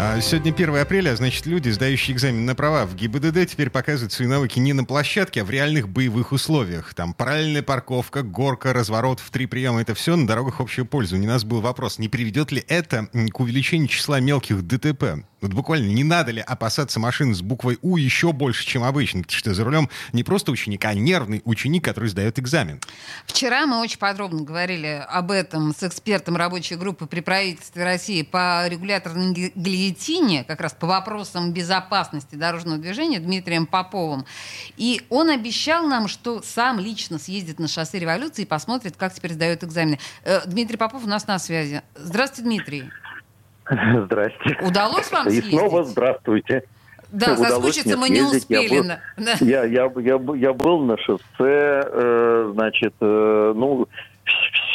А сегодня 1 апреля, значит, люди, сдающие экзамен на права в ГИБДД, теперь показывают свои навыки не на площадке, а в реальных боевых условиях. Там параллельная парковка, горка, разворот в три приема. Это все на дорогах общего пользования. У нас был вопрос, не приведет ли это к увеличению числа мелких ДТП? Вот буквально не надо ли опасаться машин с буквой У еще больше, чем обычно? Потому что за рулем не просто ученик, а нервный ученик, который сдает экзамен. Вчера мы очень подробно говорили об этом с экспертом рабочей группы при правительстве России по регуляторной гильотине, как раз по вопросам безопасности дорожного движения Дмитрием Поповым. И он обещал нам, что сам лично съездит на шоссе революции и посмотрит, как теперь сдают экзамены. Э, Дмитрий Попов у нас на связи. Здравствуйте, Дмитрий. Здрасте. Удалось вам съездить? И снова здравствуйте. Да, Удалось соскучиться мы не успели. Я был, я, я, я, я был на шоссе, э, значит, э, ну,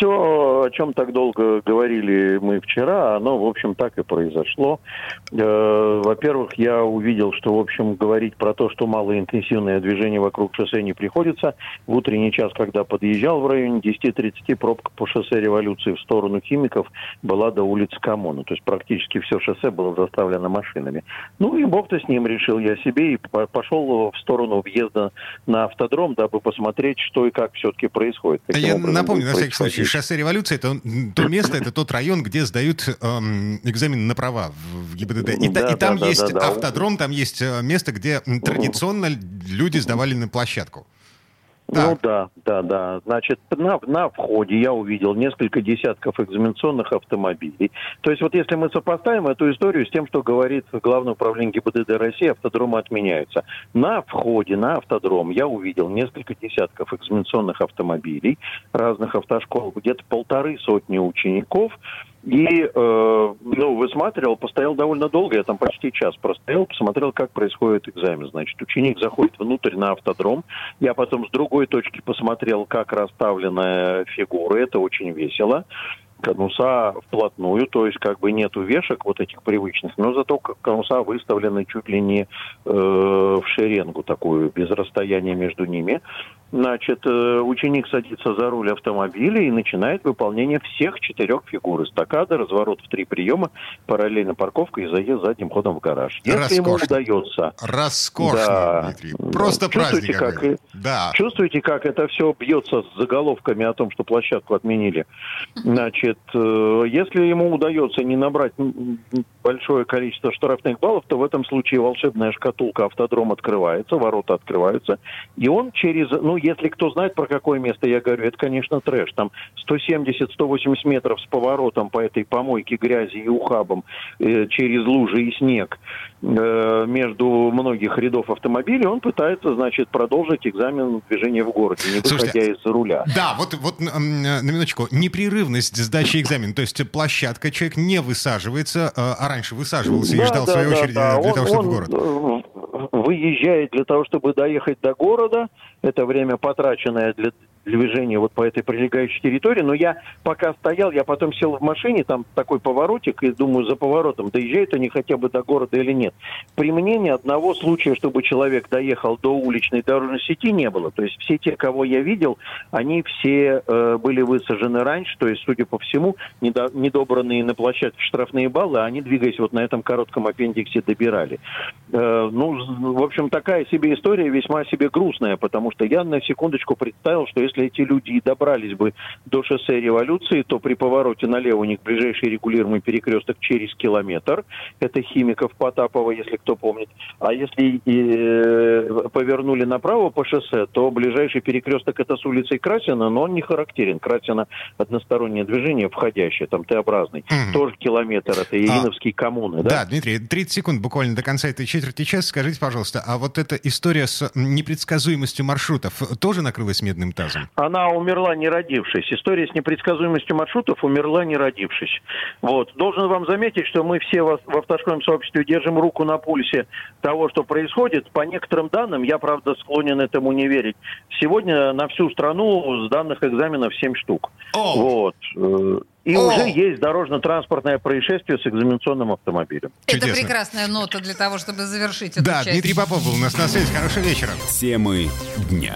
все, о чем так долго говорили мы вчера, оно, в общем, так и произошло. Э, во-первых, я увидел, что, в общем, говорить про то, что малоинтенсивное движение вокруг шоссе не приходится. В утренний час, когда подъезжал в районе 10.30, пробка по шоссе Революции в сторону химиков была до улицы Коммуна. То есть практически все шоссе было заставлено машинами. Ну и бог-то с ним решил я себе и пошел в сторону въезда на автодром, дабы посмотреть, что и как все-таки происходит. Я напомню, на всякий случай, шоссе революции это то место, это тот район, где сдают эм, экзамен на права в ГИБДД. И, да, и там да, есть да, автодром, там есть э, место, где традиционно люди сдавали на площадку. Так. Ну да, да, да. Значит, на, на входе я увидел несколько десятков экзаменационных автомобилей. То есть вот если мы сопоставим эту историю с тем, что говорит Главное управление ГИБДД России, автодромы отменяются. На входе, на автодром я увидел несколько десятков экзаменационных автомобилей разных автошкол, где-то полторы сотни учеников, и, э, ну, высматривал, постоял довольно долго, я там почти час простоял, посмотрел, как происходит экзамен. Значит, ученик заходит внутрь на автодром, я потом с другой точки посмотрел, как расставлены фигуры, это очень весело конуса вплотную, то есть как бы нету вешек вот этих привычных, но зато конуса выставлены чуть ли не э, в шеренгу такую, без расстояния между ними. Значит, э, ученик садится за руль автомобиля и начинает выполнение всех четырех фигур. Эстакада, разворот в три приема, параллельно парковка и заезд задним ходом в гараж. Если Роскошно. ему удается... Роскошно, да, Дмитрий. Просто чувствуете, праздник. Как, да. Чувствуете, как это все бьется с заголовками о том, что площадку отменили? Значит, э, если ему удается не набрать большое количество штрафных баллов, то в этом случае волшебная шкатулка автодром открывается, ворота открываются, и он через... Ну, если кто знает, про какое место я говорю, это, конечно, трэш. Там 170-180 метров с поворотом по этой помойке грязи и ухабам э, через лужи и снег э, между многих рядов автомобилей, он пытается, значит, продолжить экзамен движения в городе, не выходя Слушайте, из руля. Да, вот, вот на минуточку. Непрерывность сдачи экзамена. То есть площадка, человек не высаживается, э, а раньше высаживался да, и ждал да, своей да, очереди да. для он, того, чтобы он, в город. Э, выезжает для того, чтобы доехать до города. Это время потраченное для движения вот по этой прилегающей территории, но я пока стоял, я потом сел в машине, там такой поворотик, и думаю, за поворотом, доезжают они хотя бы до города или нет. При мне ни одного случая, чтобы человек доехал до уличной дорожной сети, не было. То есть все те, кого я видел, они все э, были высажены раньше, то есть, судя по всему, недо, недобранные на площадке штрафные баллы, они, двигаясь вот на этом коротком аппендиксе, добирали. Э, ну, в общем, такая себе история весьма себе грустная, потому что я на секундочку представил, что если если эти люди и добрались бы до шоссе революции, то при повороте налево у них ближайший регулируемый перекресток через километр. Это Химиков Потапова, если кто помнит. А если э, повернули направо по шоссе, то ближайший перекресток это с улицей Красина, но он не характерен. Красина одностороннее движение входящее, там Т-образный. Угу. Тоже километр, это Ильиновские а, коммуны. Да? да, Дмитрий, 30 секунд буквально до конца этой четверти часа. Скажите, пожалуйста, а вот эта история с непредсказуемостью маршрутов тоже накрылась медным тазом? она умерла не родившись. История с непредсказуемостью маршрутов умерла не родившись. Вот. Должен вам заметить, что мы все в автошкольном сообществе держим руку на пульсе того, что происходит. По некоторым данным, я, правда, склонен этому не верить, сегодня на всю страну с данных экзаменов 7 штук. Oh. Вот. Э, и О! уже есть дорожно-транспортное происшествие с экзаменационным автомобилем. Это Чудесно. прекрасная нота для того, чтобы завершить эту Да, часть. Дмитрий Попов был у нас на связи. Хорошего вечера. Темы дня.